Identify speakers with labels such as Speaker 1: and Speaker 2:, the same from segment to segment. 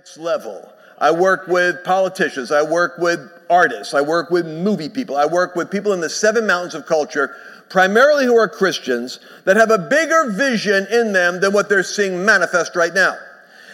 Speaker 1: next level. I work with politicians, I work with artists, I work with movie people, I work with people in the seven mountains of culture, primarily who are Christians, that have a bigger vision in them than what they're seeing manifest right now.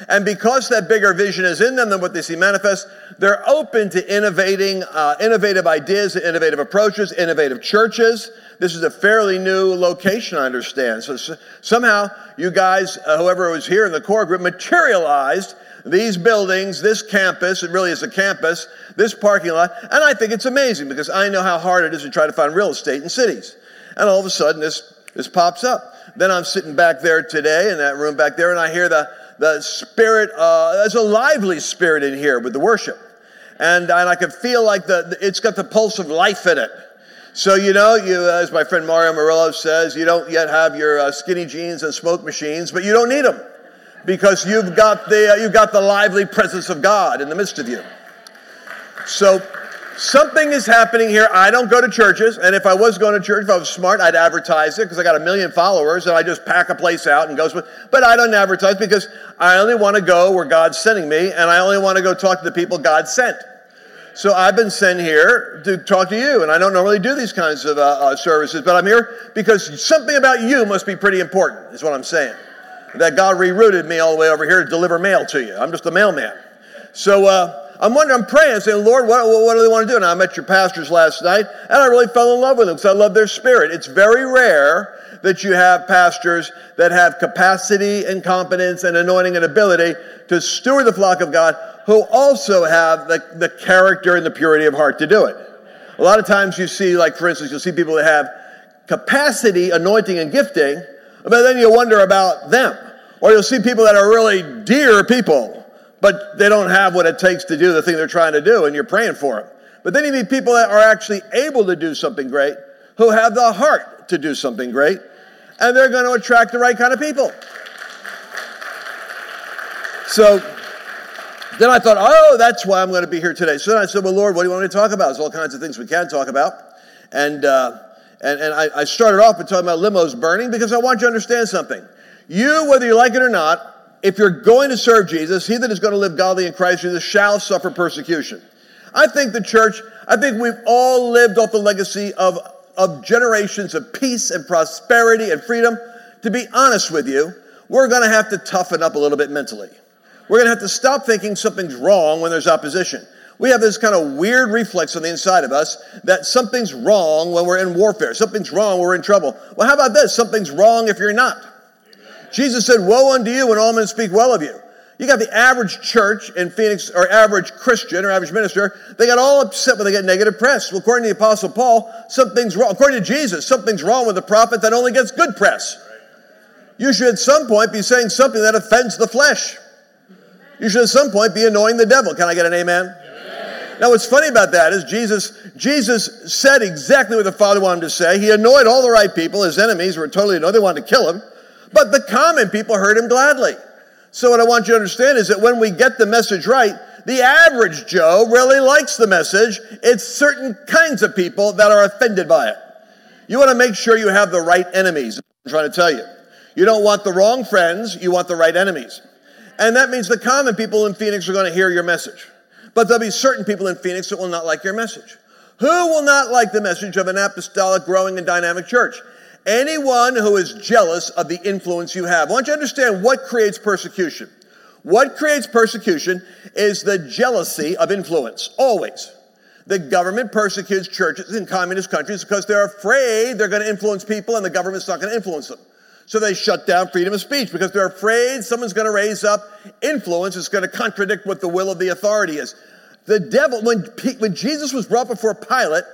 Speaker 1: And because that bigger vision is in them than what they see manifest, they're open to innovating, uh, innovative ideas, innovative approaches, innovative churches. This is a fairly new location, I understand. So, so somehow you guys, uh, whoever was here in the core group, materialized these buildings, this campus, it really is a campus, this parking lot, and I think it's amazing because I know how hard it is to try to find real estate in cities. And all of a sudden, this, this pops up. Then I'm sitting back there today in that room back there, and I hear the, the spirit, uh, there's a lively spirit in here with the worship. And, and I can feel like the, it's got the pulse of life in it. So, you know, you, as my friend Mario Murillo says, you don't yet have your uh, skinny jeans and smoke machines, but you don't need them because you've got the, uh, you've got the lively presence of God in the midst of you. So something is happening here. I don't go to churches, and if I was going to church, if I was smart, I'd advertise it because I got a million followers, and I just pack a place out and goes. But I don't advertise because I only want to go where God's sending me, and I only want to go talk to the people God sent. So I've been sent here to talk to you, and I don't normally do these kinds of uh, uh, services, but I'm here because something about you must be pretty important. Is what I'm saying that God rerouted me all the way over here to deliver mail to you. I'm just a mailman. So uh, I'm wondering, I'm praying, saying, Lord, what, what do they want to do? And I met your pastors last night, and I really fell in love with them because I love their spirit. It's very rare that you have pastors that have capacity and competence and anointing and ability to steward the flock of God who also have the, the character and the purity of heart to do it. A lot of times you see, like for instance, you'll see people that have capacity, anointing, and gifting, but then you wonder about them. Or you'll see people that are really dear people, but they don't have what it takes to do the thing they're trying to do, and you're praying for them. But then you meet people that are actually able to do something great, who have the heart to do something great, and they're going to attract the right kind of people. So then I thought, oh, that's why I'm going to be here today. So then I said, well, Lord, what do you want me to talk about? There's all kinds of things we can talk about. And, uh, and, and I, I started off by talking about limos burning because I want you to understand something. You, whether you like it or not, if you're going to serve Jesus, he that is going to live godly in Christ Jesus shall suffer persecution. I think the church, I think we've all lived off the legacy of, of generations of peace and prosperity and freedom. To be honest with you, we're going to have to toughen up a little bit mentally. We're going to have to stop thinking something's wrong when there's opposition. We have this kind of weird reflex on the inside of us that something's wrong when we're in warfare. Something's wrong when we're in trouble. Well, how about this? Something's wrong if you're not. Jesus said, Woe unto you when all men speak well of you. You got the average church in Phoenix, or average Christian or average minister, they got all upset when they get negative press. Well, according to the Apostle Paul, something's wrong. According to Jesus, something's wrong with a prophet that only gets good press. You should at some point be saying something that offends the flesh. You should at some point be annoying the devil. Can I get an amen? Now, what's funny about that is Jesus, Jesus said exactly what the Father wanted him to say. He annoyed all the right people. His enemies were totally annoyed. They wanted to kill him. But the common people heard him gladly. So, what I want you to understand is that when we get the message right, the average Joe really likes the message. It's certain kinds of people that are offended by it. You want to make sure you have the right enemies. I'm trying to tell you. You don't want the wrong friends, you want the right enemies. And that means the common people in Phoenix are going to hear your message. But there'll be certain people in Phoenix that will not like your message. Who will not like the message of an apostolic, growing, and dynamic church? Anyone who is jealous of the influence you have. I want you to understand what creates persecution. What creates persecution is the jealousy of influence, always. The government persecutes churches in communist countries because they're afraid they're going to influence people and the government's not going to influence them. So they shut down freedom of speech because they're afraid someone's going to raise up influence that's going to contradict what the will of the authority is. The devil, when, when Jesus was brought before Pilate,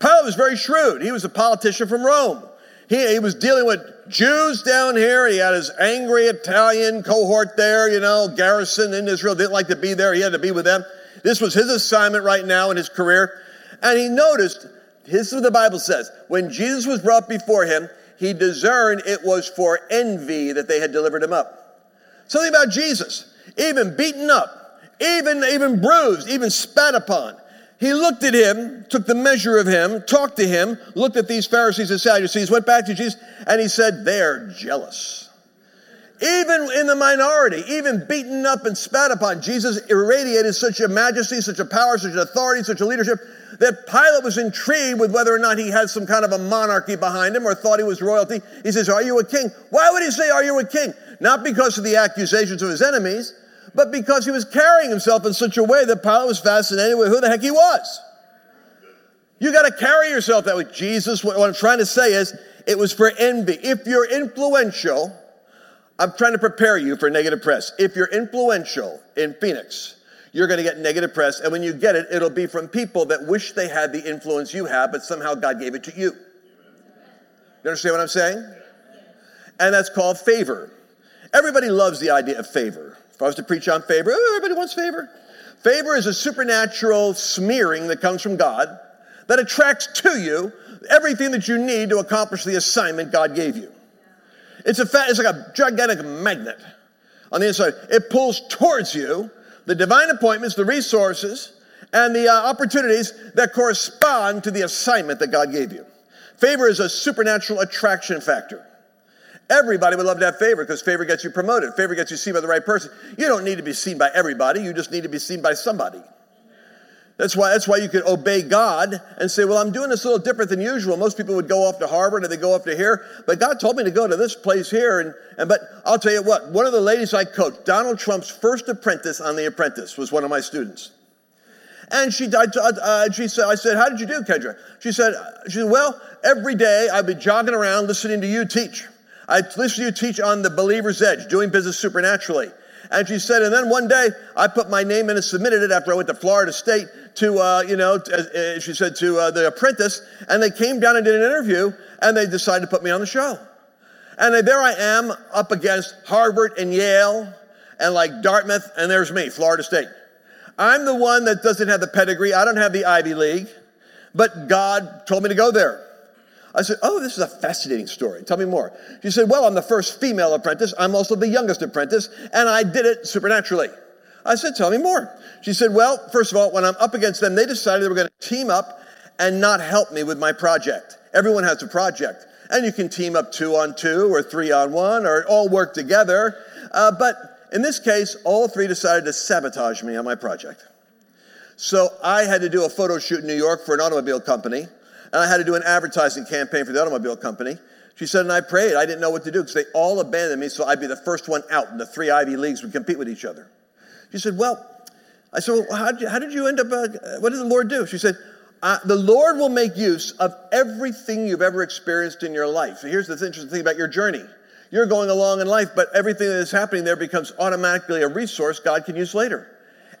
Speaker 1: Pilate was very shrewd. He was a politician from Rome. He, he was dealing with Jews down here. He had his angry Italian cohort there, you know, garrison in Israel, didn't like to be there. He had to be with them. This was his assignment right now in his career. And he noticed, this is what the Bible says, when Jesus was brought before him, he discerned it was for envy that they had delivered him up. Something about Jesus, even beaten up, even, even bruised, even spat upon. He looked at him, took the measure of him, talked to him, looked at these Pharisees and Sadducees, went back to Jesus, and he said, They're jealous. even in the minority, even beaten up and spat upon, Jesus irradiated such a majesty, such a power, such an authority, such a leadership that Pilate was intrigued with whether or not he had some kind of a monarchy behind him or thought he was royalty. He says, Are you a king? Why would he say, Are you a king? Not because of the accusations of his enemies, but because he was carrying himself in such a way that Pilate was fascinated with who the heck he was. You got to carry yourself that way. Jesus, what I'm trying to say is, it was for envy. If you're influential, I'm trying to prepare you for negative press. If you're influential in Phoenix, you're going to get negative press. And when you get it, it'll be from people that wish they had the influence you have, but somehow God gave it to you. You understand what I'm saying? And that's called favor. Everybody loves the idea of favor. If I was to preach on favor, oh, everybody wants favor. Favor is a supernatural smearing that comes from God that attracts to you everything that you need to accomplish the assignment God gave you. It's, a fa- it's like a gigantic magnet on the inside. It pulls towards you the divine appointments, the resources, and the uh, opportunities that correspond to the assignment that God gave you. Favor is a supernatural attraction factor. Everybody would love to have favor because favor gets you promoted. Favor gets you seen by the right person. You don't need to be seen by everybody, you just need to be seen by somebody. That's why, that's why you could obey God and say, Well, I'm doing this a little different than usual. Most people would go off to Harvard or they go off to here, but God told me to go to this place here. And, and but I'll tell you what, one of the ladies I coached, Donald Trump's first apprentice on The Apprentice, was one of my students. And she died. Uh, she said, "I said, how did you do, Kendra?" She said, "She said, well, every day I'd be jogging around listening to you teach. I listen to you teach on the believer's edge, doing business supernaturally." And she said, and then one day I put my name in and submitted it after I went to Florida State to, uh, you know, uh, she said to uh, the apprentice, and they came down and did an interview, and they decided to put me on the show. And there I am up against Harvard and Yale and like Dartmouth, and there's me, Florida State. I'm the one that doesn't have the pedigree. I don't have the Ivy League, but God told me to go there. I said, Oh, this is a fascinating story. Tell me more. She said, Well, I'm the first female apprentice. I'm also the youngest apprentice, and I did it supernaturally. I said, Tell me more. She said, Well, first of all, when I'm up against them, they decided they were going to team up and not help me with my project. Everyone has a project. And you can team up two on two or three on one or all work together. Uh, but in this case, all three decided to sabotage me on my project. So I had to do a photo shoot in New York for an automobile company, and I had to do an advertising campaign for the automobile company. She said, and I prayed. I didn't know what to do because they all abandoned me, so I'd be the first one out, and the three Ivy Leagues would compete with each other. She said, Well, I said, Well, how did you, how did you end up? Uh, what did the Lord do? She said, uh, The Lord will make use of everything you've ever experienced in your life. So here's the interesting thing about your journey. You're going along in life, but everything that is happening there becomes automatically a resource God can use later.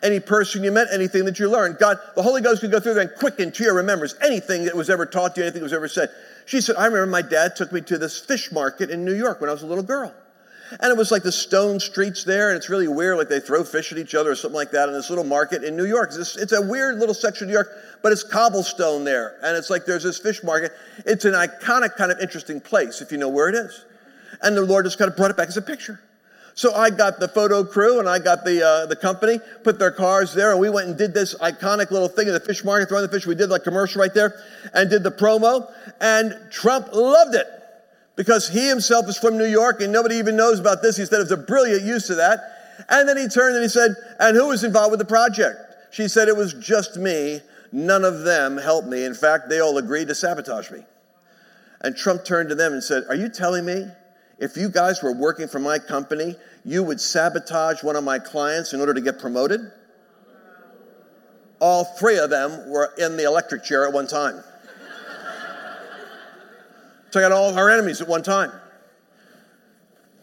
Speaker 1: Any person you met, anything that you learned, God, the Holy Ghost can go through there and quicken to your remembrance anything that was ever taught to you, anything that was ever said. She said, I remember my dad took me to this fish market in New York when I was a little girl. And it was like the stone streets there, and it's really weird, like they throw fish at each other or something like that in this little market in New York. It's, it's, a weird little section of New York, but it's cobblestone there. And it's like there's this fish market. It's an iconic, kind of interesting place if you know where it is. And the Lord just kind of brought it back as a picture. So I got the photo crew and I got the, uh, the company, put their cars there, and we went and did this iconic little thing in the fish market, throwing the fish. We did like commercial right there and did the promo. And Trump loved it because he himself is from New York and nobody even knows about this. He said it was a brilliant use of that. And then he turned and he said, And who was involved with the project? She said, It was just me. None of them helped me. In fact, they all agreed to sabotage me. And Trump turned to them and said, Are you telling me if you guys were working for my company, you would sabotage one of my clients in order to get promoted? All three of them were in the electric chair at one time. Took out all our enemies at one time.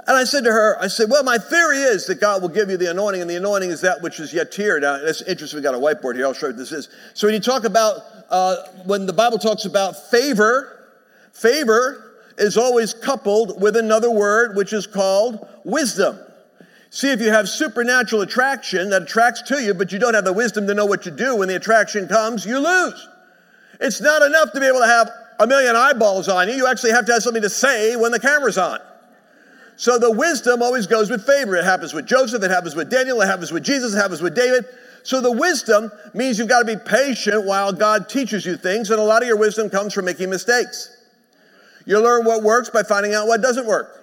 Speaker 1: And I said to her, I said, well, my theory is that God will give you the anointing, and the anointing is that which is yet here. Now, it's interesting, We've got a whiteboard here. I'll show you what this is. So when you talk about, uh, when the Bible talks about favor, favor is always coupled with another word, which is called wisdom. See, if you have supernatural attraction that attracts to you, but you don't have the wisdom to know what to do when the attraction comes, you lose. It's not enough to be able to have a million eyeballs on you. You actually have to have something to say when the camera's on. So the wisdom always goes with favor. It happens with Joseph, it happens with Daniel, it happens with Jesus, it happens with David. So the wisdom means you've got to be patient while God teaches you things, and a lot of your wisdom comes from making mistakes. You learn what works by finding out what doesn't work.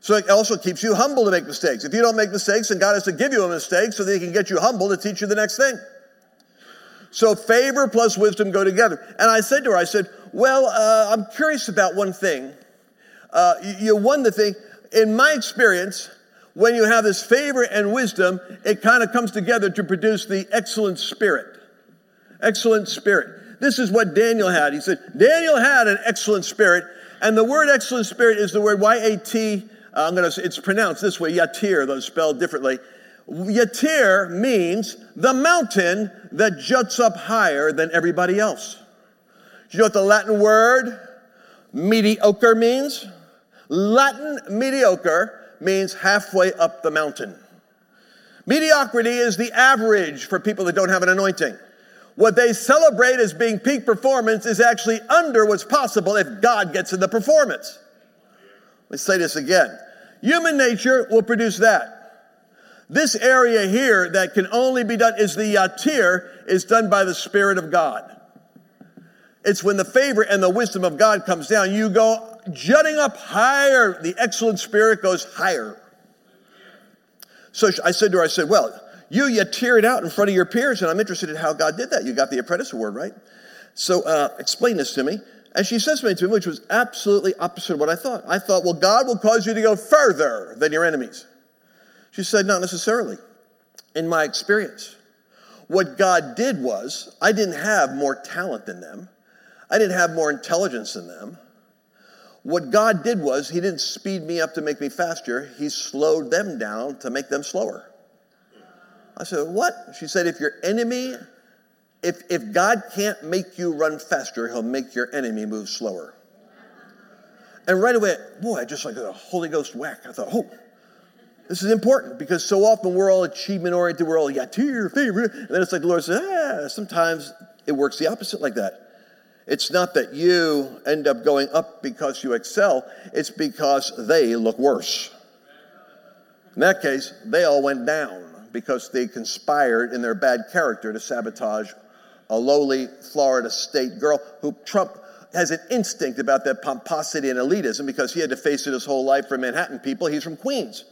Speaker 1: So it also keeps you humble to make mistakes. If you don't make mistakes, then God has to give you a mistake so that He can get you humble to teach you the next thing. So favor plus wisdom go together. And I said to her, I said, Well, uh, I'm curious about one thing. Uh, you, you won the thing. In my experience, when you have this favor and wisdom, it kind of comes together to produce the excellent spirit. Excellent spirit. This is what Daniel had. He said, Daniel had an excellent spirit. And the word excellent spirit is the word Y A T. Uh, I'm going to, it's pronounced this way, yatir, though spelled differently. Yatir means the mountain that juts up higher than everybody else. Do you know what the Latin word mediocre means? Latin mediocre means halfway up the mountain. Mediocrity is the average for people that don't have an anointing. What they celebrate as being peak performance is actually under what's possible if God gets in the performance. Let me say this again. Human nature will produce that. This area here that can only be done is the yatir, is done by the Spirit of God. It's when the favor and the wisdom of God comes down, you go jutting up higher. The excellent spirit goes higher. So I said to her, I said, Well, you, you tear it out in front of your peers, and I'm interested in how God did that. You got the apprentice award, right? So uh, explain this to me. And she says to me, which was absolutely opposite of what I thought. I thought, well, God will cause you to go further than your enemies. She said, not necessarily. In my experience, what God did was, I didn't have more talent than them. I didn't have more intelligence than them. What God did was, He didn't speed me up to make me faster, He slowed them down to make them slower. I said, What? She said, If your enemy, if, if God can't make you run faster, He'll make your enemy move slower. And right away, boy, I just like a Holy Ghost whack. I thought, oh, this is important because so often we're all achievement oriented. We're all, yeah, to your favorite. And then it's like the Lord says, ah, sometimes it works the opposite like that. It's not that you end up going up because you excel, it's because they look worse. In that case, they all went down because they conspired in their bad character to sabotage a lowly Florida state girl who Trump has an instinct about that pomposity and elitism because he had to face it his whole life for Manhattan people. He's from Queens.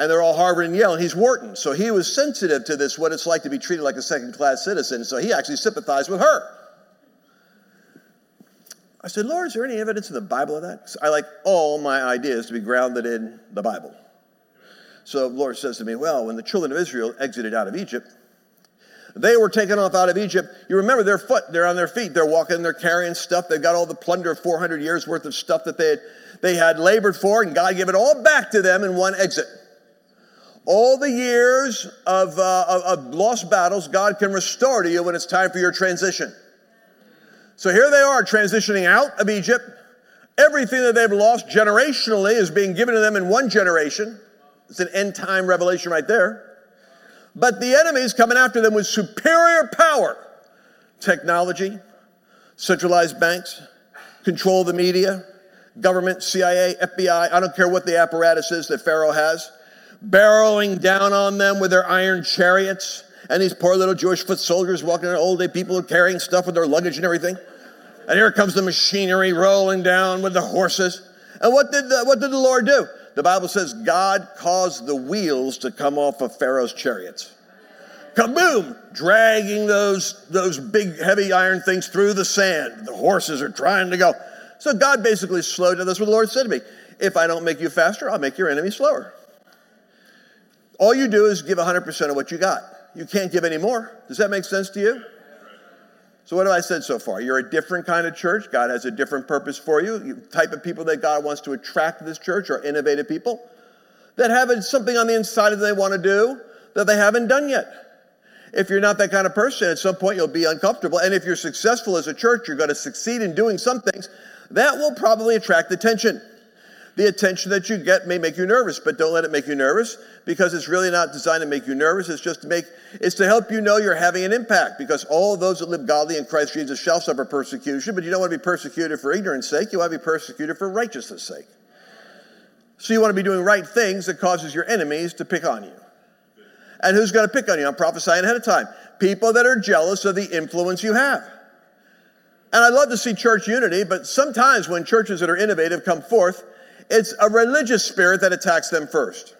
Speaker 1: And they're all Harvard and Yale, and he's Wharton. So he was sensitive to this, what it's like to be treated like a second class citizen. So he actually sympathized with her. I said, Lord, is there any evidence in the Bible of that? I like all my ideas to be grounded in the Bible. So the Lord says to me, Well, when the children of Israel exited out of Egypt, they were taken off out of Egypt. You remember their foot, they're on their feet, they're walking, they're carrying stuff. They've got all the plunder of 400 years worth of stuff that they had, they had labored for, and God gave it all back to them in one exit. All the years of, uh, of, of lost battles, God can restore to you when it's time for your transition. So here they are transitioning out of Egypt. Everything that they've lost generationally is being given to them in one generation. It's an end time revelation right there. But the enemy is coming after them with superior power technology, centralized banks, control of the media, government, CIA, FBI. I don't care what the apparatus is that Pharaoh has, barreling down on them with their iron chariots. And these poor little Jewish foot soldiers walking around, old day people carrying stuff with their luggage and everything. And here comes the machinery rolling down with the horses. And what did the, what did the Lord do? The Bible says God caused the wheels to come off of Pharaoh's chariots. Kaboom! Dragging those, those big, heavy iron things through the sand. The horses are trying to go. So God basically slowed down. That's what the Lord said to me. If I don't make you faster, I'll make your enemy slower. All you do is give 100% of what you got. You can't give any more. Does that make sense to you? So, what have I said so far? You're a different kind of church. God has a different purpose for you. The type of people that God wants to attract to this church are innovative people that have something on the inside that they want to do that they haven't done yet. If you're not that kind of person, at some point you'll be uncomfortable. And if you're successful as a church, you're going to succeed in doing some things that will probably attract attention. The attention that you get may make you nervous, but don't let it make you nervous because it's really not designed to make you nervous. It's just to make, it's to help you know you're having an impact because all those that live godly in Christ Jesus shall suffer persecution, but you don't want to be persecuted for ignorance sake. You want to be persecuted for righteousness sake. So you want to be doing right things that causes your enemies to pick on you. And who's going to pick on you? I'm prophesying ahead of time. People that are jealous of the influence you have. And I love to see church unity, but sometimes when churches that are innovative come forth, it's a religious spirit that attacks them first.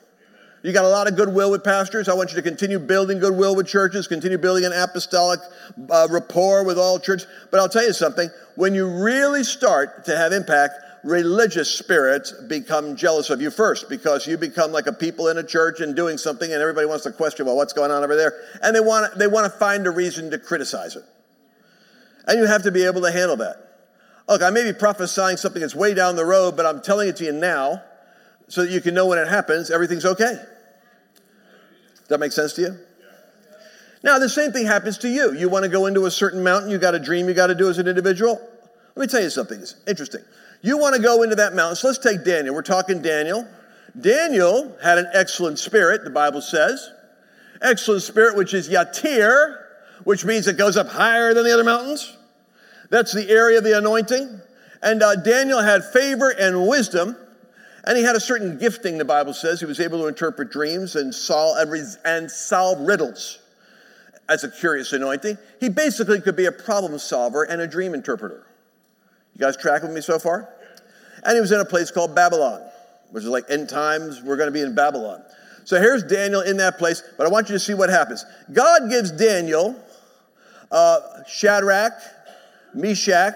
Speaker 1: You got a lot of goodwill with pastors. I want you to continue building goodwill with churches, continue building an apostolic uh, rapport with all churches. But I'll tell you something when you really start to have impact, religious spirits become jealous of you first because you become like a people in a church and doing something and everybody wants to question well what's going on over there and they want they want to find a reason to criticize it and you have to be able to handle that look i may be prophesying something that's way down the road but i'm telling it to you now so that you can know when it happens everything's okay does that make sense to you now the same thing happens to you you want to go into a certain mountain you got a dream you got to do as an individual let me tell you something it's interesting you want to go into that mountain. So let's take Daniel. We're talking Daniel. Daniel had an excellent spirit, the Bible says. Excellent spirit, which is Yatir, which means it goes up higher than the other mountains. That's the area of the anointing. And uh, Daniel had favor and wisdom, and he had a certain gifting, the Bible says. He was able to interpret dreams and solve, and solve riddles. That's a curious anointing. He basically could be a problem solver and a dream interpreter. You guys track with me so far? And he was in a place called Babylon, which is like end times, we're going to be in Babylon. So here's Daniel in that place, but I want you to see what happens. God gives Daniel uh, Shadrach, Meshach,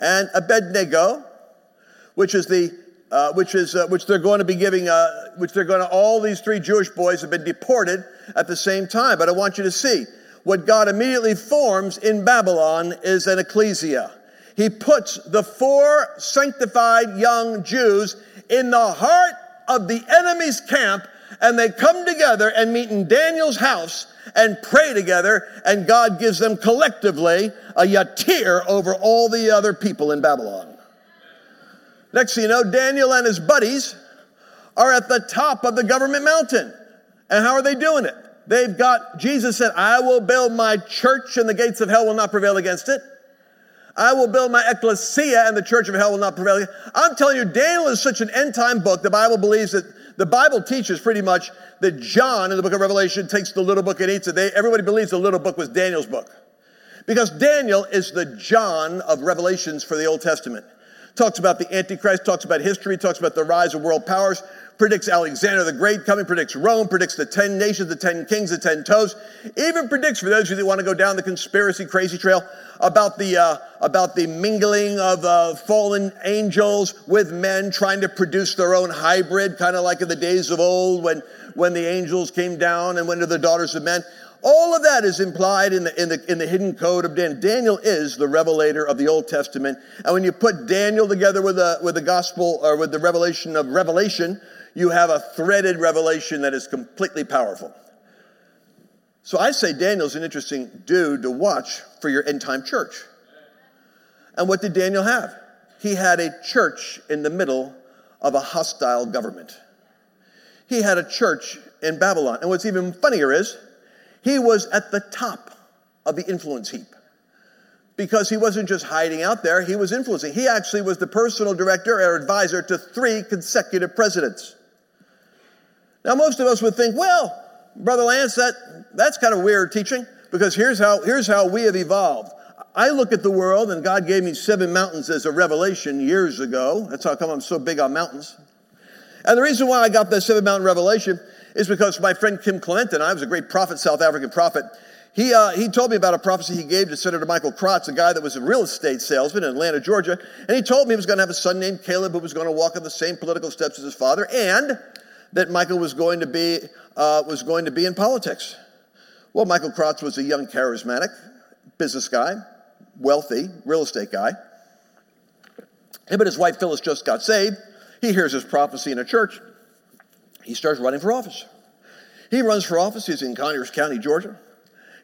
Speaker 1: and Abednego, which is the uh, which is uh, which they're going to be giving, uh, which they're going to. All these three Jewish boys have been deported at the same time. But I want you to see what God immediately forms in Babylon is an ecclesia he puts the four sanctified young Jews in the heart of the enemy's camp, and they come together and meet in Daniel's house and pray together, and God gives them collectively a yatir over all the other people in Babylon. Next thing you know, Daniel and his buddies are at the top of the government mountain. And how are they doing it? They've got, Jesus said, I will build my church and the gates of hell will not prevail against it. I will build my ecclesia and the church of hell will not prevail. I'm telling you, Daniel is such an end time book. The Bible believes that the Bible teaches pretty much that John in the book of Revelation takes the little book and eats it. They, everybody believes the little book was Daniel's book. Because Daniel is the John of Revelations for the Old Testament. Talks about the Antichrist, talks about history, talks about the rise of world powers, predicts Alexander the Great coming, predicts Rome, predicts the 10 nations, the 10 kings, the 10 toes, even predicts, for those of you that want to go down the conspiracy crazy trail, about the, uh, about the mingling of uh, fallen angels with men trying to produce their own hybrid, kind of like in the days of old when, when the angels came down and went to the daughters of men. All of that is implied in the, in the, in the hidden code of Daniel. Daniel is the revelator of the Old Testament. And when you put Daniel together with the, with the gospel or with the revelation of Revelation, you have a threaded revelation that is completely powerful. So I say Daniel's an interesting dude to watch for your end time church. And what did Daniel have? He had a church in the middle of a hostile government. He had a church in Babylon. And what's even funnier is he was at the top of the influence heap because he wasn't just hiding out there, he was influencing. He actually was the personal director or advisor to three consecutive presidents. Now, most of us would think, well, Brother Lance, that, that's kind of weird teaching because here's how, here's how we have evolved. I look at the world, and God gave me seven mountains as a revelation years ago. That's how come I'm so big on mountains. And the reason why I got that seven mountain revelation is because my friend Kim Clement and I was a great prophet, South African prophet. He, uh, he told me about a prophecy he gave to Senator Michael Crotts, a guy that was a real estate salesman in Atlanta, Georgia. And he told me he was going to have a son named Caleb who was going to walk in the same political steps as his father. And that Michael was going to be, uh, was going to be in politics. Well, Michael Crotts was a young, charismatic business guy, wealthy, real estate guy. Him and his wife Phyllis just got saved. He hears his prophecy in a church. He starts running for office. He runs for office. He's in Conyers County, Georgia.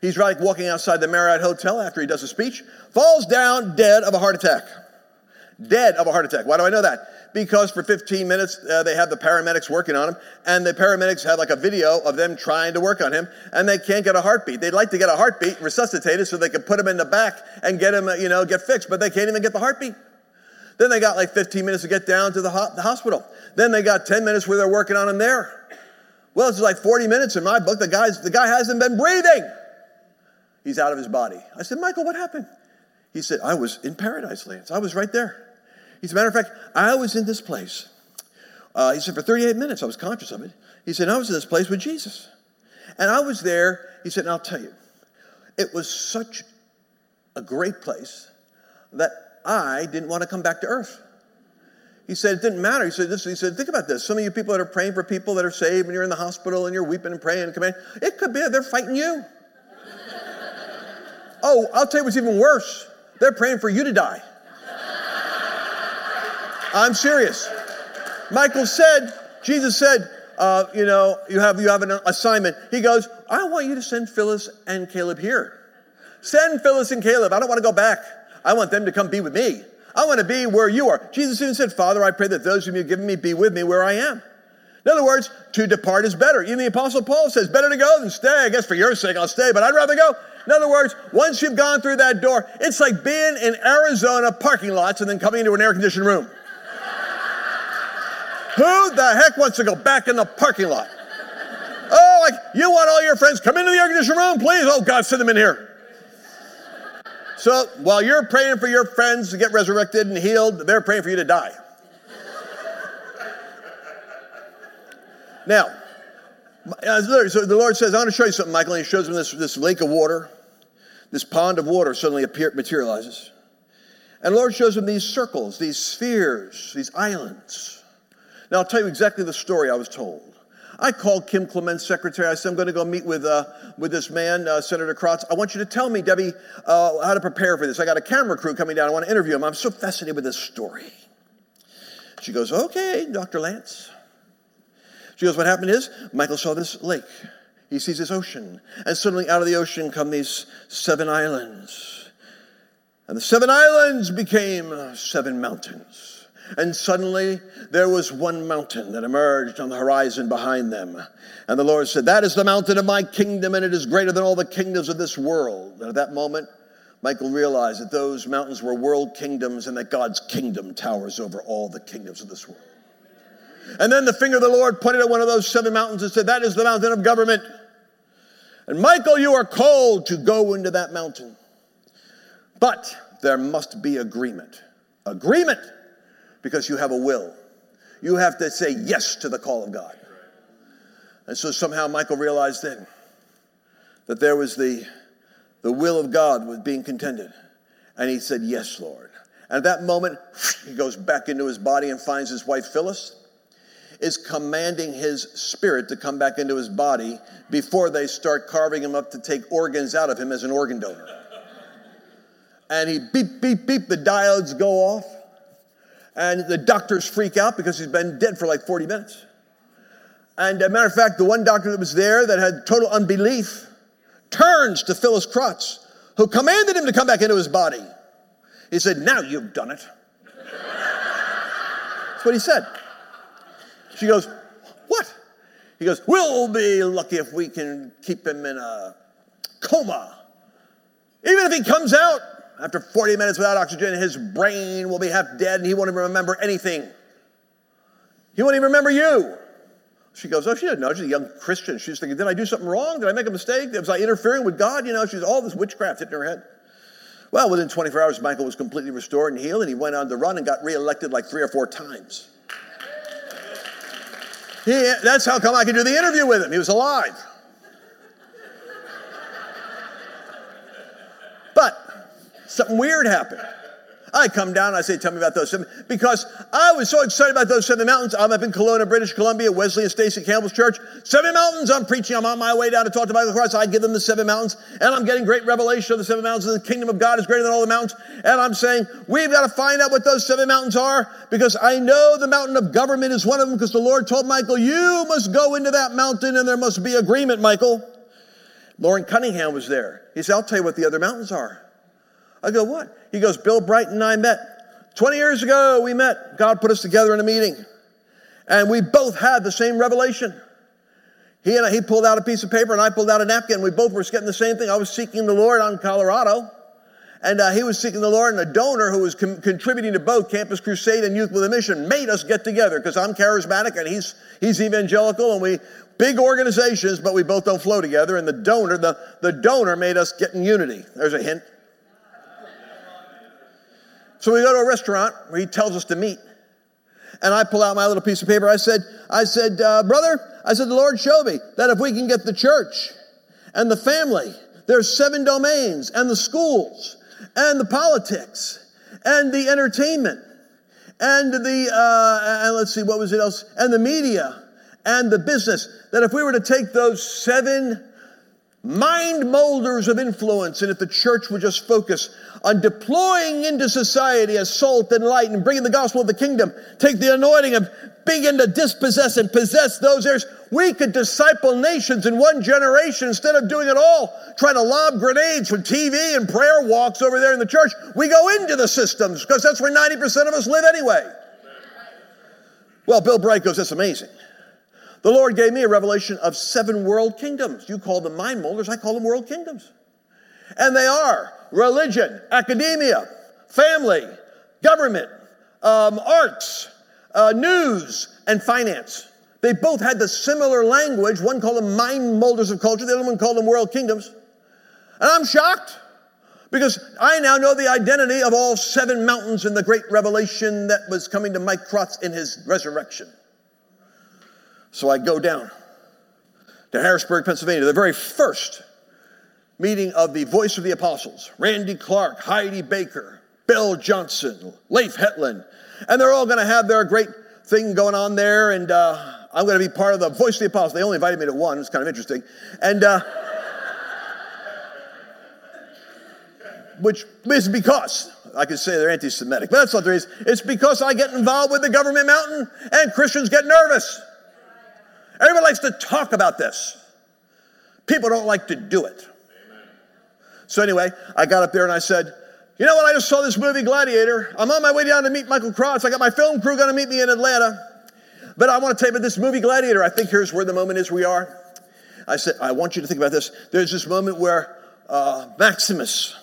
Speaker 1: He's right walking outside the Marriott Hotel after he does a speech, falls down dead of a heart attack. Dead of a heart attack. Why do I know that? Because for 15 minutes uh, they have the paramedics working on him, and the paramedics have like a video of them trying to work on him, and they can't get a heartbeat. They'd like to get a heartbeat resuscitated so they could put him in the back and get him, uh, you know, get fixed, but they can't even get the heartbeat. Then they got like 15 minutes to get down to the, ho- the hospital. Then they got 10 minutes where they're working on him there. Well, it's like 40 minutes in my book. The guy's the guy hasn't been breathing. He's out of his body. I said, Michael, what happened? He said, I was in paradise, Lance. I was right there. As a matter of fact, I was in this place Uh, he said, For 38 minutes, I was conscious of it. He said, I was in this place with Jesus. And I was there. He said, and I'll tell you, it was such a great place that I didn't want to come back to earth. He said, it didn't matter. He said, this, he said, think about this. Some of you people that are praying for people that are saved and you're in the hospital and you're weeping and praying and coming, it could be they're fighting you. oh, I'll tell you what's even worse. They're praying for you to die. I'm serious. Michael said, Jesus said, uh, you know, you have, you have an assignment. He goes, I want you to send Phyllis and Caleb here. Send Phyllis and Caleb. I don't want to go back. I want them to come be with me. I want to be where you are. Jesus even said, Father, I pray that those whom you've given me be with me where I am. In other words, to depart is better. Even the Apostle Paul says, better to go than stay. I guess for your sake, I'll stay, but I'd rather go. In other words, once you've gone through that door, it's like being in Arizona parking lots and then coming into an air conditioned room. Who the heck wants to go back in the parking lot? Oh, like you want all your friends come into the air conditioning room, please? Oh God, send them in here. So while you're praying for your friends to get resurrected and healed, they're praying for you to die. now, uh, so the Lord says, I want to show you something, Michael. And he shows him this, this lake of water, this pond of water suddenly appear, materializes. And the Lord shows him these circles, these spheres, these islands. Now, I'll tell you exactly the story I was told. I called Kim Clement's secretary. I said, I'm going to go meet with, uh, with this man, uh, Senator Crotts. I want you to tell me, Debbie, uh, how to prepare for this. I got a camera crew coming down. I want to interview him. I'm so fascinated with this story. She goes, Okay, Dr. Lance. She goes, What happened is Michael saw this lake. He sees this ocean. And suddenly out of the ocean come these seven islands. And the seven islands became seven mountains. And suddenly there was one mountain that emerged on the horizon behind them. And the Lord said, That is the mountain of my kingdom, and it is greater than all the kingdoms of this world. And at that moment, Michael realized that those mountains were world kingdoms and that God's kingdom towers over all the kingdoms of this world. And then the finger of the Lord pointed at one of those seven mountains and said, That is the mountain of government. And Michael, you are called to go into that mountain. But there must be agreement. Agreement because you have a will. You have to say yes to the call of God. And so somehow Michael realized then that there was the, the will of God was being contended. And he said, Yes, Lord. And at that moment, he goes back into his body and finds his wife Phyllis is commanding his spirit to come back into his body before they start carving him up to take organs out of him as an organ donor. And he beep, beep, beep, the diodes go off. And the doctors freak out because he's been dead for like 40 minutes. And a matter of fact, the one doctor that was there that had total unbelief turns to Phyllis Crotts, who commanded him to come back into his body. He said, Now you've done it. That's what he said. She goes, What? He goes, We'll be lucky if we can keep him in a coma. Even if he comes out, after 40 minutes without oxygen, his brain will be half dead and he won't even remember anything. He won't even remember you. She goes, Oh, she didn't know. She's a young Christian. She's thinking, Did I do something wrong? Did I make a mistake? Was I interfering with God? You know, she's all this witchcraft hitting her head. Well, within 24 hours, Michael was completely restored and healed, and he went on to run and got reelected like three or four times. He, that's how come I could do the interview with him. He was alive. Something weird happened. I come down, I say, tell me about those seven, because I was so excited about those seven mountains. I'm up in Kelowna, British Columbia, Wesley and Stacy Campbell's church. Seven mountains, I'm preaching, I'm on my way down to talk to Michael Crotts. I give them the seven mountains, and I'm getting great revelation of the seven mountains, and the kingdom of God is greater than all the mountains. And I'm saying, we've got to find out what those seven mountains are, because I know the mountain of government is one of them, because the Lord told Michael, you must go into that mountain, and there must be agreement, Michael. Loren Cunningham was there. He said, I'll tell you what the other mountains are. I go, what? He goes, Bill Bright and I met. 20 years ago, we met. God put us together in a meeting. And we both had the same revelation. He and I, he pulled out a piece of paper and I pulled out a napkin. We both were getting the same thing. I was seeking the Lord on Colorado. And uh, he was seeking the Lord, and a donor who was com- contributing to both Campus Crusade and Youth with a Mission made us get together because I'm charismatic and he's, he's evangelical, and we big organizations, but we both don't flow together. And the donor, the, the donor made us get in unity. There's a hint. So we go to a restaurant where he tells us to meet. And I pull out my little piece of paper. I said, I said, uh, brother, I said, the Lord showed me that if we can get the church and the family, there's seven domains, and the schools, and the politics, and the entertainment, and the, uh, and let's see, what was it else? And the media, and the business. That if we were to take those seven mind molders of influence, and if the church would just focus on deploying into society as salt and light and bringing the gospel of the kingdom, take the anointing of begin to dispossess and possess those areas, we could disciple nations in one generation instead of doing it all, trying to lob grenades from TV and prayer walks over there in the church. We go into the systems because that's where 90% of us live anyway. Well, Bill Bright goes, that's amazing. The Lord gave me a revelation of seven world kingdoms. You call them mind molders, I call them world kingdoms. And they are religion, academia, family, government, um, arts, uh, news, and finance. They both had the similar language. One called them mind molders of culture, the other one called them world kingdoms. And I'm shocked because I now know the identity of all seven mountains in the great revelation that was coming to Mike Crotts in his resurrection. So I go down to Harrisburg, Pennsylvania, the very first meeting of the Voice of the Apostles Randy Clark, Heidi Baker, Bill Johnson, Leif Hetland, and they're all going to have their great thing going on there. And uh, I'm going to be part of the Voice of the Apostles. They only invited me to one, it's kind of interesting. And uh, which is because I could say they're anti Semitic, but that's not the reason. It's because I get involved with the government mountain and Christians get nervous. Everybody likes to talk about this. People don't like to do it. So, anyway, I got up there and I said, You know what? I just saw this movie, Gladiator. I'm on my way down to meet Michael Crotts. I got my film crew going to meet me in Atlanta. But I want to tell you about this movie, Gladiator. I think here's where the moment is we are. I said, I want you to think about this. There's this moment where uh, Maximus,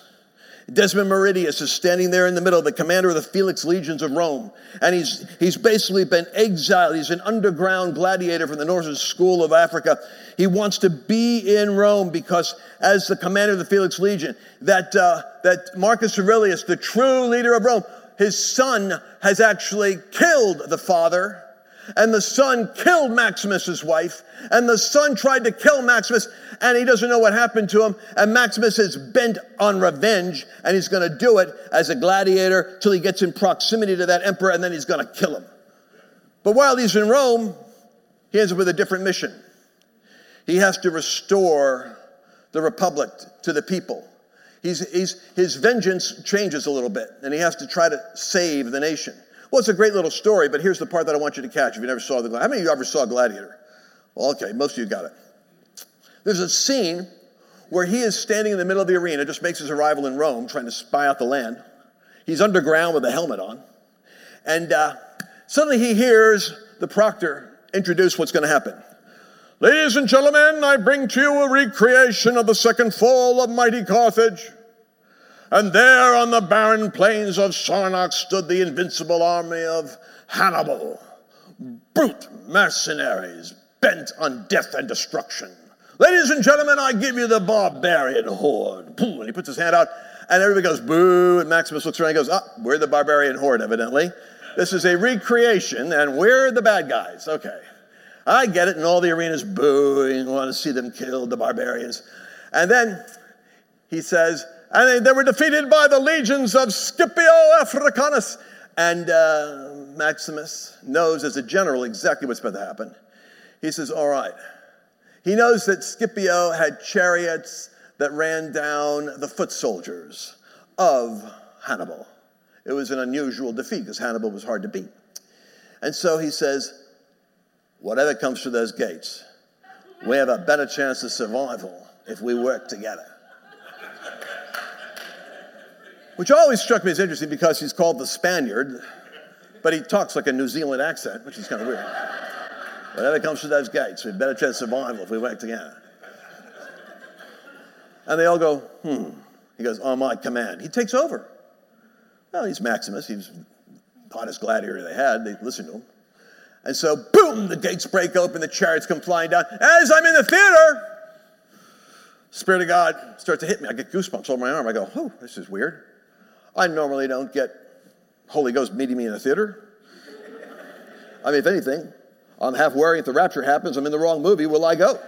Speaker 1: Decimus Meridius is standing there in the middle, the commander of the Felix legions of Rome. And he's, he's basically been exiled. He's an underground gladiator from the Northern School of Africa. He wants to be in Rome because, as the commander of the Felix legion, that, uh, that Marcus Aurelius, the true leader of Rome, his son has actually killed the father and the son killed Maximus's wife, and the son tried to kill Maximus, and he doesn't know what happened to him. And Maximus is bent on revenge, and he's going to do it as a gladiator till he gets in proximity to that emperor, and then he's going to kill him. But while he's in Rome, he ends up with a different mission. He has to restore the republic to the people. He's, he's, his vengeance changes a little bit, and he has to try to save the nation. Well, it's a great little story, but here's the part that I want you to catch if you never saw the Gladiator. How many of you ever saw Gladiator? Well, okay, most of you got it. There's a scene where he is standing in the middle of the arena, just makes his arrival in Rome, trying to spy out the land. He's underground with a helmet on. And uh, suddenly he hears the proctor introduce what's going to happen. Ladies and gentlemen, I bring to you a recreation of the second fall of mighty Carthage. And there on the barren plains of Sarnax stood the invincible army of Hannibal, brute mercenaries bent on death and destruction. Ladies and gentlemen, I give you the barbarian horde. Boom, And he puts his hand out, and everybody goes, boo. And Maximus looks around and goes, ah, we're the barbarian horde, evidently. This is a recreation, and we're the bad guys. Okay. I get it, and all the arenas booing, want to see them killed, the barbarians. And then he says, and they were defeated by the legions of Scipio Africanus. And uh, Maximus knows as a general exactly what's about to happen. He says, All right. He knows that Scipio had chariots that ran down the foot soldiers of Hannibal. It was an unusual defeat because Hannibal was hard to beat. And so he says, Whatever comes through those gates, we have a better chance of survival if we work together which always struck me as interesting because he's called the Spaniard, but he talks like a New Zealand accent, which is kind of weird. Whatever comes to those gates, we better chance survival if we work together. And they all go, hmm. He goes, on my command. He takes over. Well, he's Maximus. He's the hottest gladiator they had. They listened to him. And so, boom, the gates break open, the chariots come flying down. As I'm in the theater, Spirit of God starts to hit me. I get goosebumps over my arm. I go, oh, this is weird. I normally don't get Holy Ghost meeting me in a theater. I mean, if anything, I'm half worrying if the rapture happens, I'm in the wrong movie, will I go?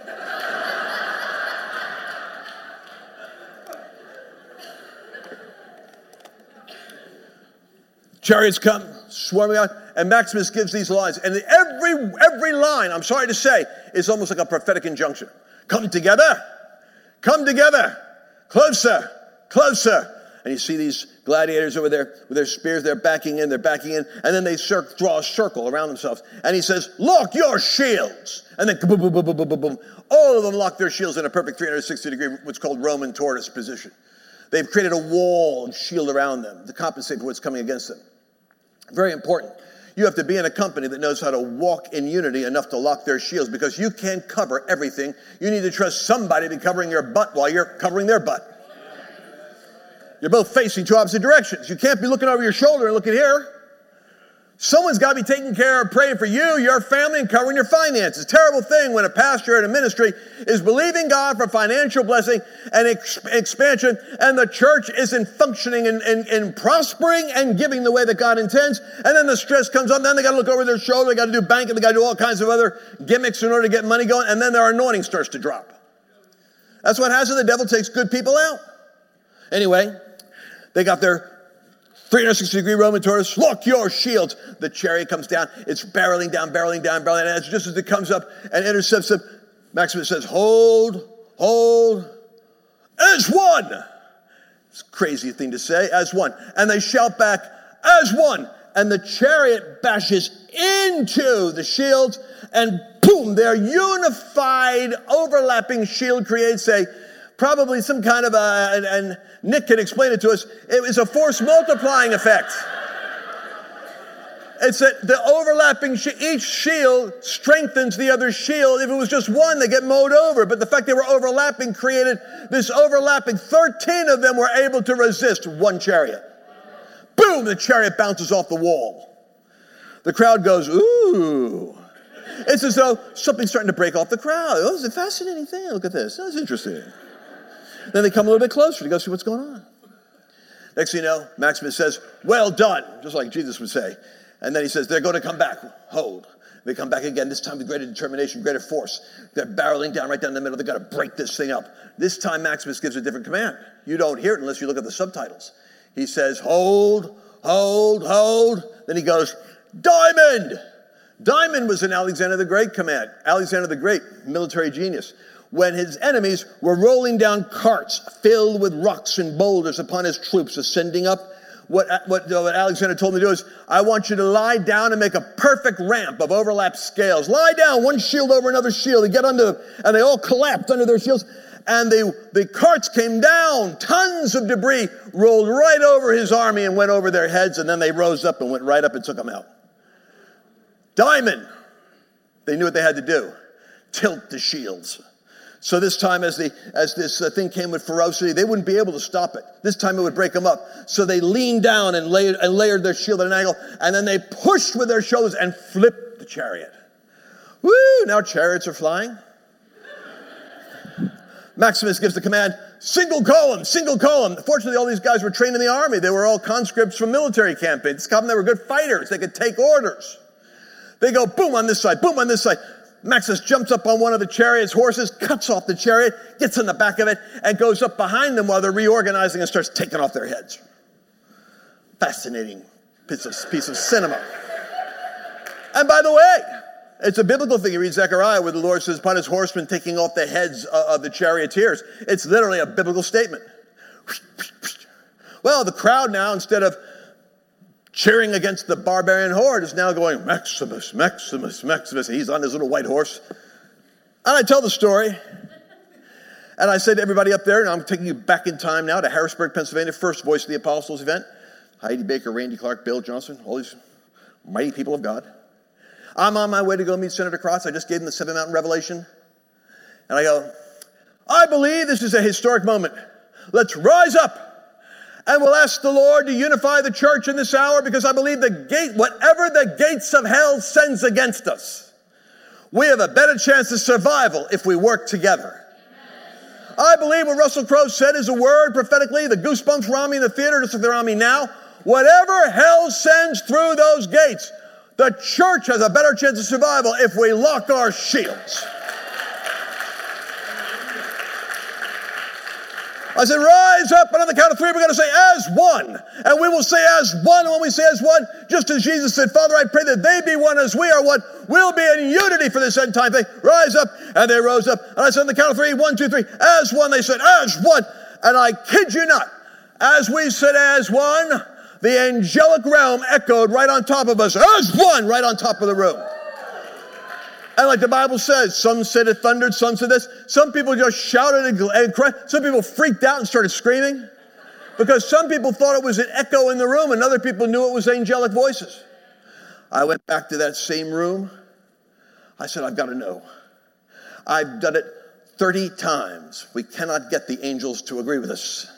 Speaker 1: Chariots come swarming out, and Maximus gives these lines. And every, every line, I'm sorry to say, is almost like a prophetic injunction. Come together, come together, closer, closer. And you see these gladiators over there with their spears, they're backing in, they're backing in, and then they cir- draw a circle around themselves. And he says, Lock your shields. And then boom, boom, boom, boom, boom, boom, boom. All of them lock their shields in a perfect 360 degree, what's called Roman tortoise position. They've created a wall and shield around them to compensate for what's coming against them. Very important. You have to be in a company that knows how to walk in unity enough to lock their shields because you can't cover everything. You need to trust somebody to be covering your butt while you're covering their butt. You're both facing two opposite directions. You can't be looking over your shoulder and looking here. Someone's got to be taking care of praying for you, your family, and covering your finances. Terrible thing when a pastor in a ministry is believing God for financial blessing and ex- expansion, and the church isn't functioning and, and, and, prospering and giving the way that God intends. And then the stress comes on. Then they got to look over their shoulder. They got to do banking. They got to do all kinds of other gimmicks in order to get money going. And then their anointing starts to drop. That's what happens. The devil takes good people out. Anyway, they got their 360 degree Roman tortoise, lock your shields. The chariot comes down. It's barreling down, barreling down, barreling down. And just as it comes up and intercepts them, Maximus says, Hold, hold, as one. It's a crazy thing to say, as one. And they shout back, as one. And the chariot bashes into the shields, and boom, their unified, overlapping shield creates a probably some kind of a, and, and Nick can explain it to us, it was a force multiplying effect. It's that the overlapping, each shield strengthens the other shield. If it was just one, they get mowed over. But the fact they were overlapping created this overlapping. 13 of them were able to resist one chariot. Boom, the chariot bounces off the wall. The crowd goes, ooh. It's as though something's starting to break off the crowd. Oh, it's a fascinating thing. Look at this. That's interesting. Then they come a little bit closer to go see what's going on. Next thing you know, Maximus says, Well done, just like Jesus would say. And then he says, They're going to come back. Hold. They come back again, this time with greater determination, greater force. They're barreling down right down the middle. They've got to break this thing up. This time, Maximus gives a different command. You don't hear it unless you look at the subtitles. He says, Hold, hold, hold. Then he goes, Diamond. Diamond was an Alexander the Great command. Alexander the Great, military genius when his enemies were rolling down carts filled with rocks and boulders upon his troops ascending up. What, uh, what, uh, what, Alexander told me to do is, I want you to lie down and make a perfect ramp of overlap scales. Lie down, one shield over another shield, They get under, and they all collapsed under their shields. And the, the carts came down, tons of debris rolled right over his army and went over their heads, and then they rose up and went right up and took them out. Diamond, they knew what they had to do tilt the shields. So this time, as, the, as this uh, thing came with ferocity, they wouldn't be able to stop it. This time it would break them up. So they leaned down and layered, and layered their shield at an angle, and then they pushed with their shoulders and flipped the chariot. Woo! Now chariots are flying. Maximus gives the command, single column, single column. Fortunately, all these guys were trained in the army. They were all conscripts from military campaigns. They were good fighters. They could take orders. They go boom on this side, boom on this side. Maximus jumps up on one of the chariot's horses, cuts off the chariot, gets in the back of it, and goes up behind them while they're reorganizing and starts taking off their heads. Fascinating piece of, piece of cinema. And by the way, it's a biblical thing. You read Zechariah where the Lord says, upon his horsemen taking off the heads of the charioteers. It's literally a biblical statement. Well, the crowd now, instead of cheering against the barbarian horde is now going, Maximus, Maximus, Maximus. He's on his little white horse. And I tell the story. And I say to everybody up there, and I'm taking you back in time now to Harrisburg, Pennsylvania, first Voice of the Apostles event. Heidi Baker, Randy Clark, Bill Johnson, all these mighty people of God. I'm on my way to go meet Senator Crotts. I just gave him the Seven Mountain Revelation. And I go, I believe this is a historic moment. Let's rise up and we'll ask the Lord to unify the church in this hour because I believe the gate, whatever the gates of hell sends against us, we have a better chance of survival if we work together. I believe what Russell Crowe said is a word prophetically. The goosebumps on me in the theater, just like they're on me now. Whatever hell sends through those gates, The church has a better chance of survival if we lock our shields. I said, rise up, and on the count of three, we're going to say, as one. And we will say, as one. And when we say, as one, just as Jesus said, Father, I pray that they be one as we are one. We'll be in unity for this end time thing. Rise up. And they rose up. And I said, on the count of three, one, two, three, as one. They said, as one. And I kid you not, as we said, as one, the angelic realm echoed right on top of us, as one, right on top of the room. And like the Bible says, some said it thundered, some said this. Some people just shouted and, cried. Some people freaked out and started screaming because some people thought it was an echo in the room and other people knew it was angelic voices. I went back to that same room. I said, I've got to know. I've done it 30 times. We cannot get the angels to agree with us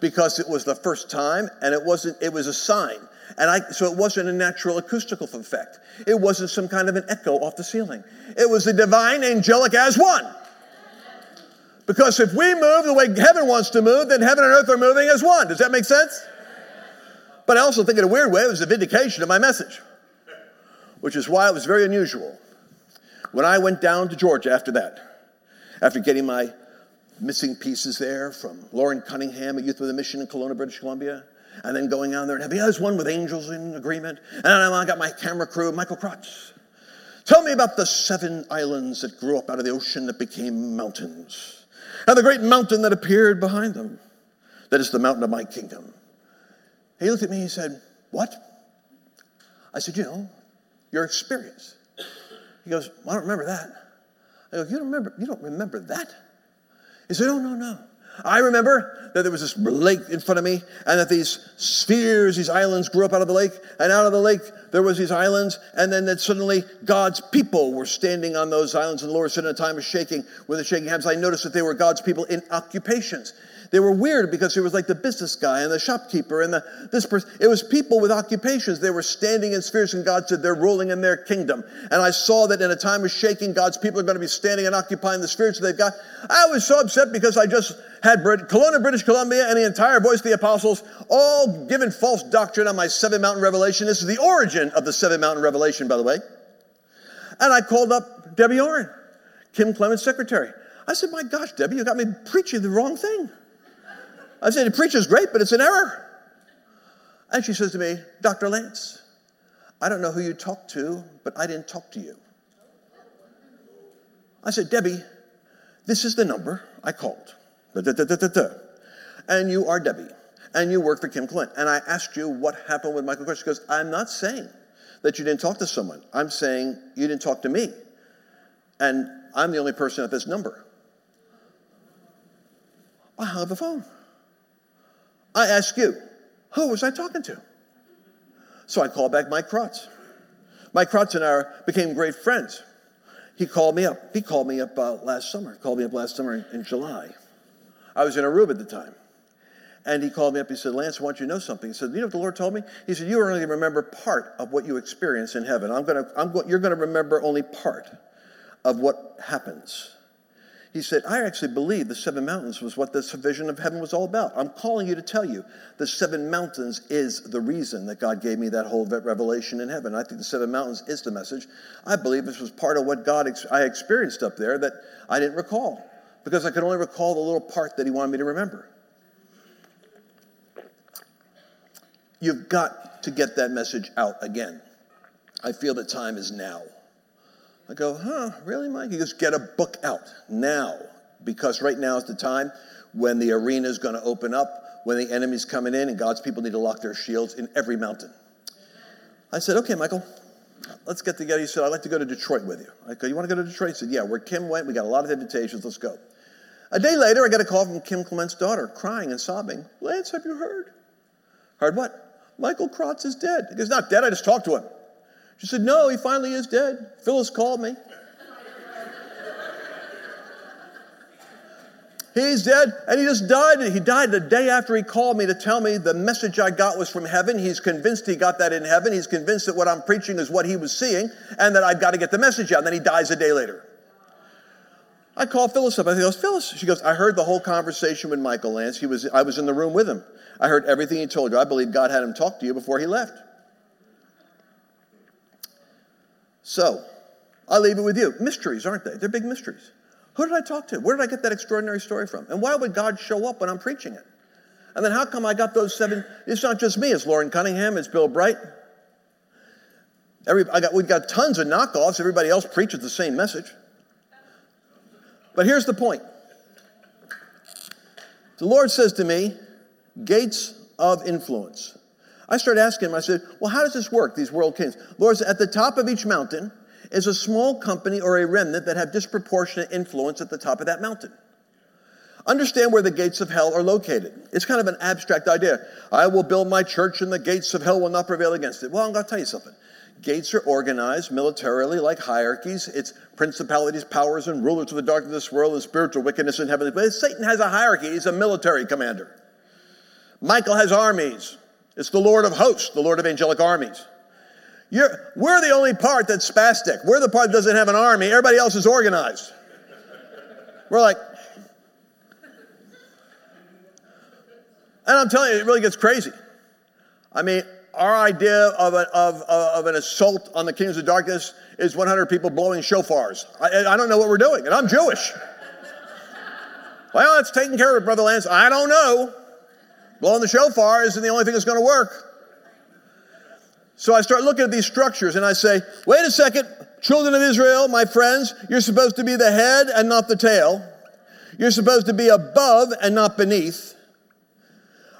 Speaker 1: because it was the first time and it wasn't it was a sign and I, so it wasn't a natural acoustical effect. It wasn't some kind of an echo off the ceiling. It was the divine angelic as one. Because if we move the way heaven wants to move, then heaven and earth are moving as one. Does that make sense? But I also think in a weird way it was a vindication of my message, which is why it was very unusual. When I went down to Georgia after that, after getting my missing pieces there from Loren Cunningham at Youth with a Mission in Kelowna, British Columbia, and then going out there and having, yeah, one with angels in agreement. And I got my camera crew, Michael Crotts. Tell me about the seven islands that grew up out of the ocean that became mountains. And the great mountain that appeared behind them. That is the mountain of my kingdom. He looked at me and he said, What? I said, You know, your experience. He goes, well, I don't remember that. I go, You don't remember, you don't remember that? He said, Oh, no, no. I remember that there was this lake in front of me, and that these spheres, these islands, grew up out of the lake, and out of the lake there was these islands, and then that suddenly God's people were standing on those islands, and the Lord said in a time of shaking, with the shaking hands, I noticed that they were God's people in occupations. They were weird because it was like the business guy and the shopkeeper and the this person. It was people with occupations. They were standing in spheres, and God said they're ruling in their kingdom. And I saw that in a time of shaking, God's people are going to be standing and occupying the spheres that they've got. I was so upset because I just had Brit- Kelowna, British Columbia, and the entire Voice of the Apostles all given false doctrine on my seven mountain revelation. This is the origin of the seven mountain revelation, by the way. And I called up Debbie Oren, Kim Clement's secretary. I said, My gosh, Debbie, you got me preaching the wrong thing. I said, the preacher's great, but it's an error. And she says to me, Dr. Lance, I don't know who you talked to, but I didn't talk to you. I said, Debbie, this is the number I called. And you are Debbie, and you work for Kim Clement. And I asked you what happened with Michael Crotts. She goes, I'm not saying that you didn't talk to someone. I'm saying you didn't talk to me. And I'm the only person at this number. I hung the phone. I ask you, who was I talking to? So I called back Mike Crotts. Mike Crotts and I became great friends. He called me up. He called me up uh, last summer. He called me up last summer in, in July. I was in Aruba at the time. And he called me up. He said, Lance, I want you to know something. He said, You know what the Lord told me? He said, You are only going to remember part of what you experience in heaven. I'm to, I'm go- you're going to remember only part of what happens. He said, I actually believe the seven mountains was what this vision of heaven was all about. I'm calling you to tell you the seven mountains is the reason that God gave me that whole revelation in heaven. I think the seven mountains is the message. I believe this was part of what God ex- I experienced up there that I didn't recall because I could only recall the little part that He wanted me to remember. You've got to get that message out again. I feel the time is now. I go, huh, really, Mike? He goes, get a book out now, because right now is the time when the arena is going to open up, when the enemy's coming in, and God's people need to lock their shields in every mountain. I said, okay, Michael, let's get together. He said, I'd like to go to Detroit with you. I go, you want to go to Detroit? He said, yeah, where Kim went, we got a lot of invitations, let's go. A day later, I get a call from Kim Clement's daughter, crying and sobbing. Lance, have you heard? Heard what? Michael Crotts is dead. He goes, not dead, I just talked to him. She said, No, he finally is dead. Phyllis called me. He's dead, and he just died. He died the day after he called me to tell me the message I got was from heaven. He's convinced he got that in heaven. He's convinced that what I'm preaching is what he was seeing, and that I've got to get the message out. And then he dies a day later. I called Phyllis up. I goes, Phyllis. She goes, I heard the whole conversation with Michael Lance. He was, I was in the room with him. I heard everything he told you. I believe God had him talk to you before he left. So, I'll leave it with you. Mysteries, aren't they? They're big mysteries. Who did I talk to? Where did I get that extraordinary story from? And why would God show up when I'm preaching it? And then how come I got those seven? It's not just me, it's Loren Cunningham, it's Bill Bright. Every, I got, we've got tons of knockoffs. Everybody else preaches the same message. But here's the point the Lord says to me, gates of influence. I started asking him, I said, Well, how does this work, these world kings? Lord At the top of each mountain is a small company or a remnant that have disproportionate influence at the top of that mountain. Understand where the gates of hell are located. It's kind of an abstract idea. I will build my church and the gates of hell will not prevail against it. Well, I'm going to tell you something. Gates are organized militarily like hierarchies. It's principalities, powers, and rulers of the darkness of this world and spiritual wickedness in heavenly places. Satan has a hierarchy. He's a military commander. Michael has armies. It's the Lord of hosts, the Lord of angelic armies. You're, we're the only part that's spastic. We're the part that doesn't have an army. Everybody else is organized. We're like, and I'm telling you, it really gets crazy. I mean, our idea of, a, of, of an assault on the kingdoms of darkness is 100 people blowing shofars. I, I don't know what we're doing, and I'm Jewish. well, it's taken care of, Brother Lance. I don't know. Blowing the shofar isn't the only thing that's going to work. So I start looking at these structures and I say, wait a second, children of Israel, my friends, you're supposed to be the head and not the tail. You're supposed to be above and not beneath.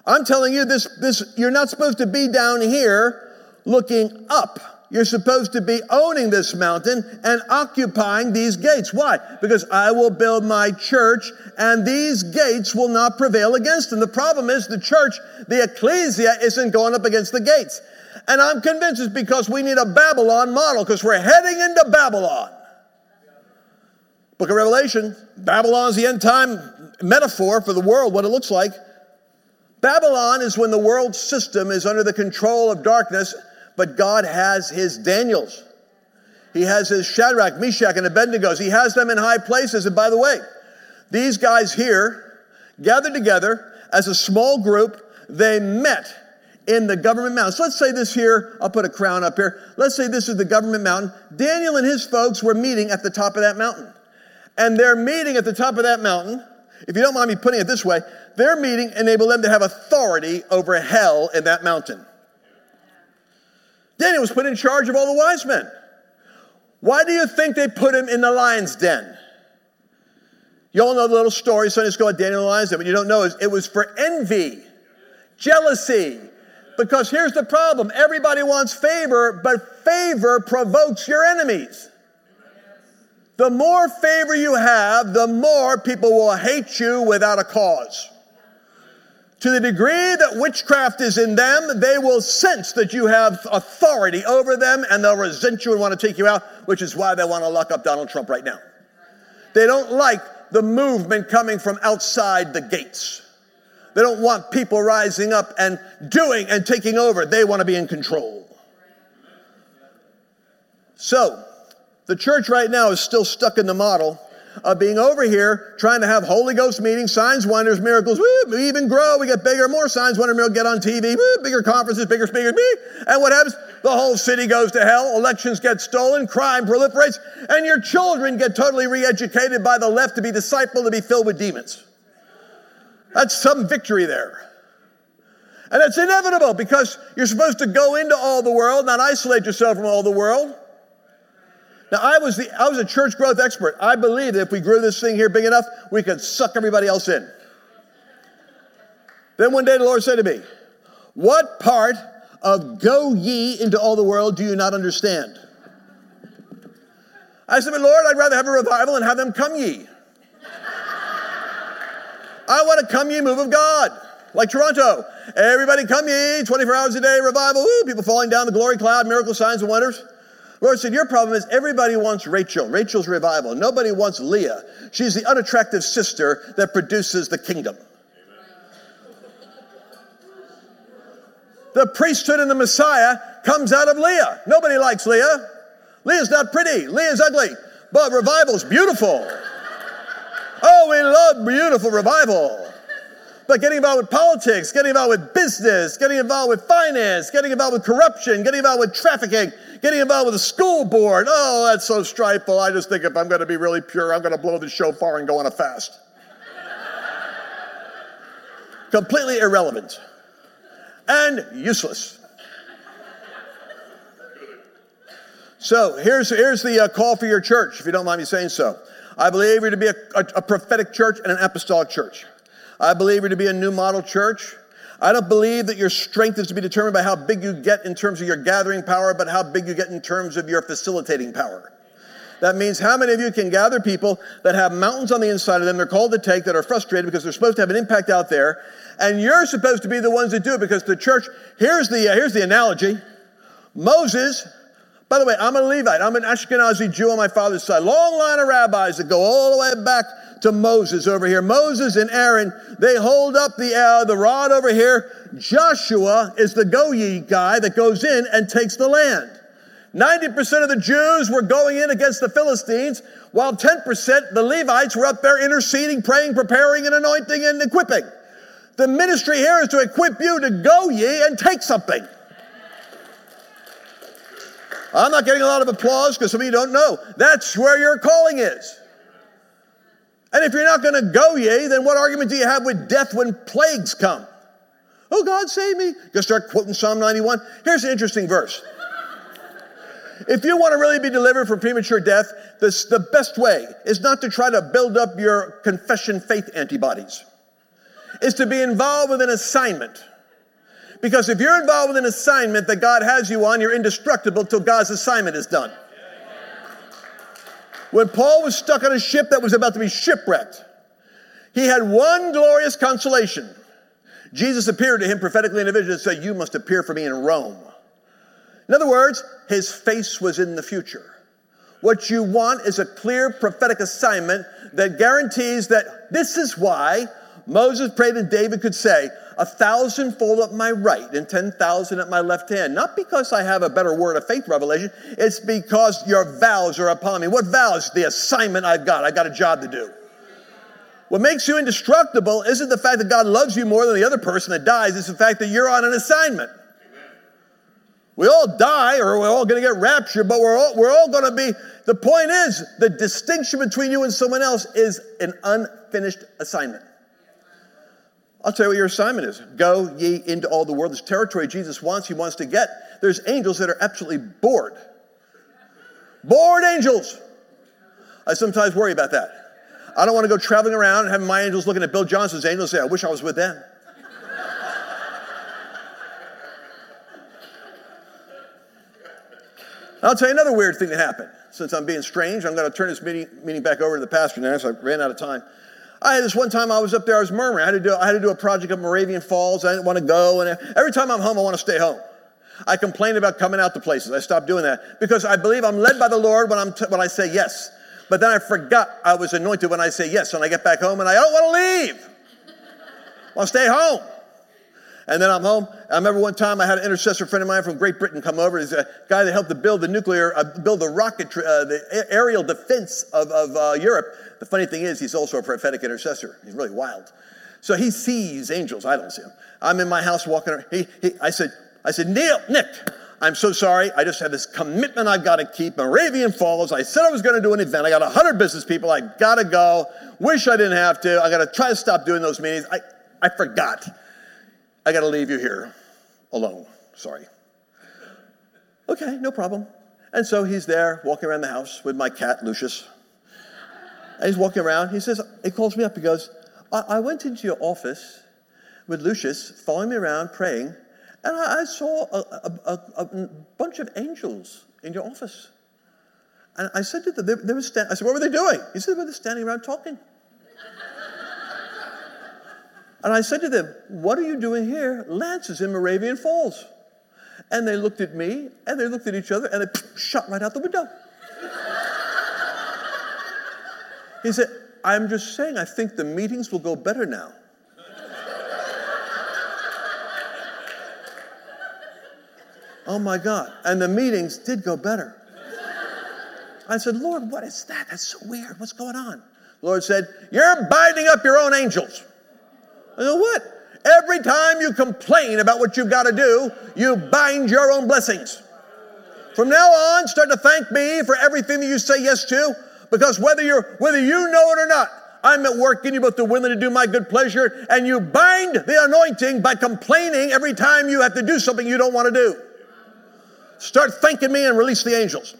Speaker 1: I'm telling you this, this, you're not supposed to be down here looking up. You're supposed to be owning this mountain and occupying these gates. Why? Because I will build my church and these gates will not prevail against them. The problem is the church, the ecclesia, isn't going up against the gates. And I'm convinced it's because we need a Babylon model because we're heading into Babylon. Book of Revelation, Babylon is the end time metaphor for the world, what it looks like. Babylon is when the world system is under the control of darkness, but God has his Daniels. He has his Shadrach, Meshach, and Abednego. He has them in high places. And by the way, these guys here gathered together as a small group. They met in the government mountain. So let's say this here, I'll put a crown up here. Let's say this is the government mountain. Daniel and his folks were meeting at the top of that mountain. And they're meeting at the top of that mountain if you don't mind me putting it this way, their meeting enabled them to have authority over hell in that mountain. Daniel was put in charge of all the wise men. Why do you think they put him in the lion's den? You all know the little story, Sunday school at Daniel the lion's den. What you don't know is it was for envy, jealousy. Because here's the problem everybody wants favor, but favor provokes your enemies. The more favor you have, the more people will hate you without a cause. To the degree that witchcraft is in them, they will sense that you have authority over them and they'll resent you and want to take you out, which is why they want to lock up Donald Trump right now. They don't like the movement coming from outside the gates. They don't want people rising up and doing and taking over. They want to be in control. So, the church right now is still stuck in the model of being over here trying to have Holy Ghost meetings, signs, wonders, miracles. Woo, we even grow. We get bigger, more signs, wonders, miracles, get on TV, woo, bigger conferences, bigger speakers. Woo. And what happens? The whole city goes to hell. Elections get stolen. Crime proliferates. And your children get totally re educated by the left to be discipled, to be filled with demons. That's some victory there. And it's inevitable because you're supposed to go into all the world, not isolate yourself from all the world. Now, I was, the, I was a church growth expert. I believe that if we grew this thing here big enough, we could suck everybody else in. Then one day the Lord said to me, What part of go ye into all the world do you not understand? I said, Lord, I'd rather have a revival and have them come ye. I want a come ye move of God, like Toronto. Everybody come ye, 24 hours a day, revival, people falling down the glory cloud, miracle signs and wonders. Lord said, Your problem is everybody wants Rachel. Rachel's revival. Nobody wants Leah. She's the unattractive sister that produces the kingdom. The priesthood and the Messiah comes out of Leah. Nobody likes Leah. Leah's not pretty. Leah's ugly. But revival's beautiful. Oh, we love beautiful revival. But getting involved with politics, getting involved with business, getting involved with finance, getting involved with corruption, getting involved with trafficking, getting involved with the school board. Oh, that's so strifeful. I just think if I'm going to be really pure, I'm going to blow the shofar and go on a fast. Completely irrelevant and useless. So here's, here's the uh, call for your church, if you don't mind me saying so. I believe you're to be a, a, a prophetic church and an apostolic church. I believe you're to be a new model church. I don't believe that your strength is to be determined by how big you get in terms of your gathering power, but how big you get in terms of your facilitating power. That means how many of you can gather people that have mountains on the inside of them they're called to take that are frustrated because they're supposed to have an impact out there, and you're supposed to be the ones that do it because the church. Here's the uh, here's the analogy. Moses by the way, I'm a Levite. I'm an Ashkenazi Jew on my father's side. Long line of rabbis that go all the way back to Moses over here. Moses and Aaron, they hold up the, uh, the rod over here. Joshua is the go ye guy that goes in and takes the land. 90% of the Jews were going in against the Philistines, while 10% the Levites were up there interceding, praying, preparing, and anointing and equipping. The ministry here is to equip you to go ye and take something. I'm not getting a lot of applause because some of you don't know. That's where your calling is. And if you're not going to go ye, then what argument do you have with death when plagues come? Oh, God, save me. You start quoting Psalm 91. Here's an interesting verse. If you want to really be delivered from premature death, this, the best way is not to try to build up your confession faith antibodies, is to be involved with an assignment. Because if you're involved with an assignment that God has you on, you're indestructible till God's assignment is done. When Paul was stuck on a ship that was about to be shipwrecked, he had one glorious consolation. Jesus appeared to him prophetically in a vision and said, You must appear for me in Rome. In other words, his face was in the future. What you want is a clear prophetic assignment that guarantees that this is why Moses prayed and David could say, a thousandfold at my right and 10,000 at my left hand. Not because I have a better word of faith revelation, it's because your vows are upon me. What vows? The assignment I've got. I've got a job to do. What makes you indestructible isn't the fact that God loves you more than the other person that dies, it's the fact that you're on an assignment. We all die or we're all going to get raptured, but we're all, we're all going to be. The point is, the distinction between you and someone else is an unfinished assignment. I'll tell you what your assignment is. Go ye into all the world. This territory Jesus wants, he wants to get. There's angels that are absolutely bored. Bored angels. I sometimes worry about that. I don't want to go traveling around and having my angels looking at Bill Johnson's angels and say, I wish I was with them. I'll tell you another weird thing that happened. Since I'm being strange, I'm going to turn this meeting, meeting back over to the pastor now, so I ran out of time. I had this one time I was up there, I was murmuring. I had to do, I had to do a project at Moravian Falls. I didn't want to go. And every time I'm home, I want to stay home. I complain about coming out to places. I stopped doing that because I believe I'm led by the Lord when, I'm t- when I say yes. But then I forgot I was anointed when I say yes. And I get back home and I don't want to leave. I want to stay home. And then I'm home. I remember one time I had an intercessor friend of mine from Great Britain come over. He's a guy that helped to build the nuclear, uh, build the rocket, uh, the aerial defense of, of uh, Europe. The funny thing is, he's also a prophetic intercessor. He's really wild. So he sees angels. I don't see them. I'm in my house walking. Around. He, he, I said, I said, Neil, Nick, I'm so sorry. I just have this commitment I've got to keep. Moravian Falls. I said I was going to do an event. I got 100 business people. I got to go. Wish I didn't have to. I got to try to stop doing those meetings. I, I forgot. I got to leave you here alone. Sorry. Okay, no problem. And so he's there walking around the house with my cat, Lucius. And he's walking around. He says, he calls me up. He goes, I, I went into your office with Lucius, following me around, praying, and I, I saw a, a, a, a, bunch of angels in your office. And I said to them, they, they were sta- I said, what were they doing? He said, well, they're standing around talking. And I said to them, What are you doing here? Lance is in Moravian Falls. And they looked at me and they looked at each other and they shot right out the window. he said, I'm just saying, I think the meetings will go better now. oh my God. And the meetings did go better. I said, Lord, what is that? That's so weird. What's going on? The Lord said, You're binding up your own angels. I go, what? Every time you complain about what you've got to do, you bind your own blessings. From now on, start to thank me for everything that you say yes to, because whether you're whether you know it or not, I'm at work in you both the willing to do my good pleasure, and you bind the anointing by complaining every time you have to do something you don't want to do. Start thanking me and release the angels.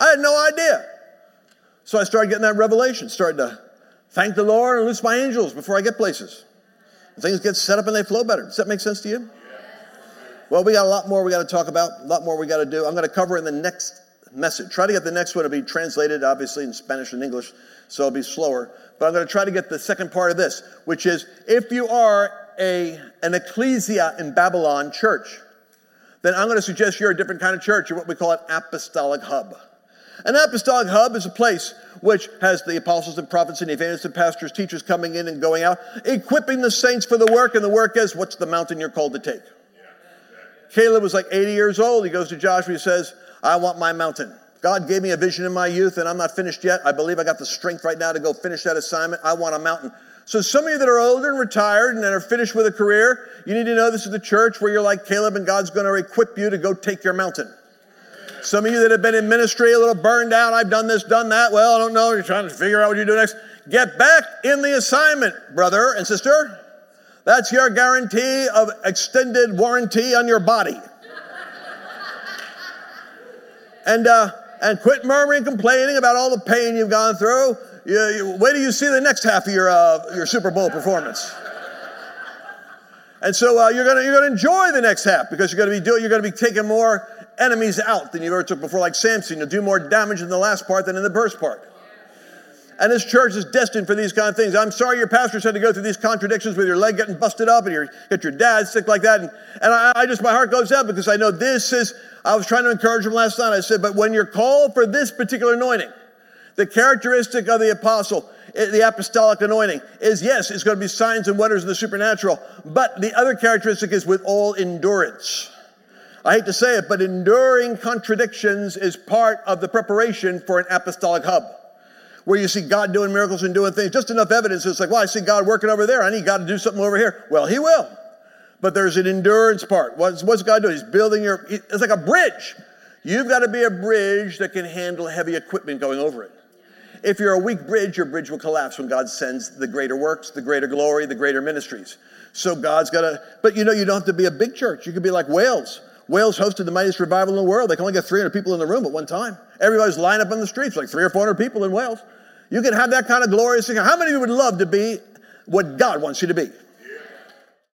Speaker 1: I had no idea. So I started getting that revelation, started to thank the Lord and loose my angels before I get places. Things get set up and they flow better. Does that make sense to you? Well, we got a lot more we got to talk about, a lot more we got to do. I'm going to cover in the next message. Try to get the next one to be translated, obviously, in Spanish and English, so it'll be slower. But I'm going to try to get the second part of this, which is if you are a, an ecclesia in Babylon church, then I'm going to suggest you're a different kind of church. You're what we call an apostolic hub. An apostolic hub is a place which has the apostles and prophets and evangelists and pastors, teachers coming in and going out, equipping the saints for the work. And the work is what's the mountain you're called to take? Caleb was like 80 years old. He goes to Joshua, he says, I want my mountain. God gave me a vision in my youth, and I'm not finished yet. I believe I got the strength right now to go finish that assignment. I want a mountain. So, some of you that are older and retired and are finished with a career, you need to know this is the church where you're like Caleb, and God's going to equip you to go take your mountain. Some of you that have been in ministry a little burned out, I've done this, done that. Well, I don't know. You're trying to figure out what you do next. Get back in the assignment, brother and sister. That's your guarantee of extended warranty on your body. and, uh, and quit murmuring, complaining about all the pain you've gone through. You, you, wait till you see the next half of your, uh, your Super Bowl performance. And so uh, you're to you're gonna enjoy the next half because you're to be doing, you're to be taking more enemies out than you've ever took before, like Samson. You'll do more damage in the last part than in the first part. And this church is destined for these kind of things. I'm sorry your pastors had to go through these contradictions with your leg getting busted up and you get your dad sick like that. And, and I, I, just, my heart goes out because I know this is, I was trying to encourage him last night. I said, but when you're called for this particular anointing, the characteristic of the apostle, eh, the apostolic anointing, is yes, it's going to be signs and wonders in the supernatural. But the other characteristic is with all endurance. I hate to say it, but enduring contradictions is part of the preparation for an apostolic hub. Where you see God doing miracles and doing things, just enough evidence. It's like, well, I see God working over there. I need God to do something over here. Well, He will. But there's an endurance part. What's, what's God doing? He's building your, it's like a bridge. You've got to be a bridge that can handle heavy equipment going over it. If you're a weak bridge, your bridge will collapse when God sends the greater works, the greater glory, the greater ministries. So God's got to, but you know, you don't have to be a big church. You could be like Wales. Wales hosted the mightiest revival in the world. They can only get 300 people in the room at one time. Everybody's lined up on the streets, like three or 400 people in Wales. You can have that kind of glorious thing. How many of you would love to be what God wants you to be?